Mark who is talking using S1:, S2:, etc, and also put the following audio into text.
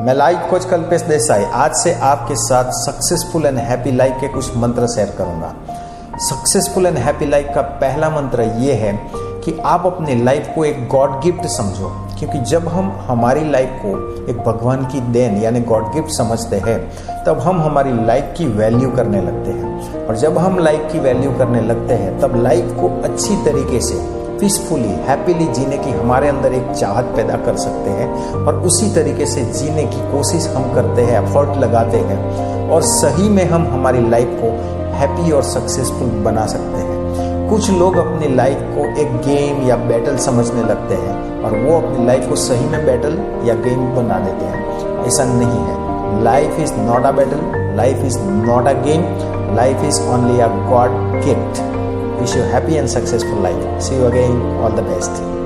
S1: मैं life coach Kalpesh Desai आज से आपके साथ सक्सेसफुल एंड हैप्पी लाइफ के कुछ मंत्र शेयर करूँगा। सक्सेसफुल एंड हैप्पी लाइफ का पहला मंत्र ये है कि आप अपने लाइफ को एक गॉड गिफ्ट समझो। क्योंकि जब हम हमारी लाइफ को एक भगवान की देन यानी गॉड गिफ्ट समझते हैं, तब हम हमारी लाइफ की वैल्यू करने लगते हैं। और जब हम लाइफ की वैल्यू करने लगते हैं, तब लाइफ को अच्छी तरीके से पीसफुली हैप्पीली जीने की हमारे अंदर एक चाहत पैदा कर सकते हैं और उसी तरीके से जीने की कोशिश हम करते हैं एफर्ट लगाते हैं और सही में हम हमारी लाइफ को हैप्पी और सक्सेसफुल बना सकते हैं। कुछ लोग अपनी लाइफ को एक गेम या बैटल समझने लगते हैं और वो अपनी लाइफ को सही में बैटल या गेम बना देते हैं। ऐसा नहीं है। Life is not a battle life is not a game life is only a God gift Wish you a happy and successful life. See you again. All the best.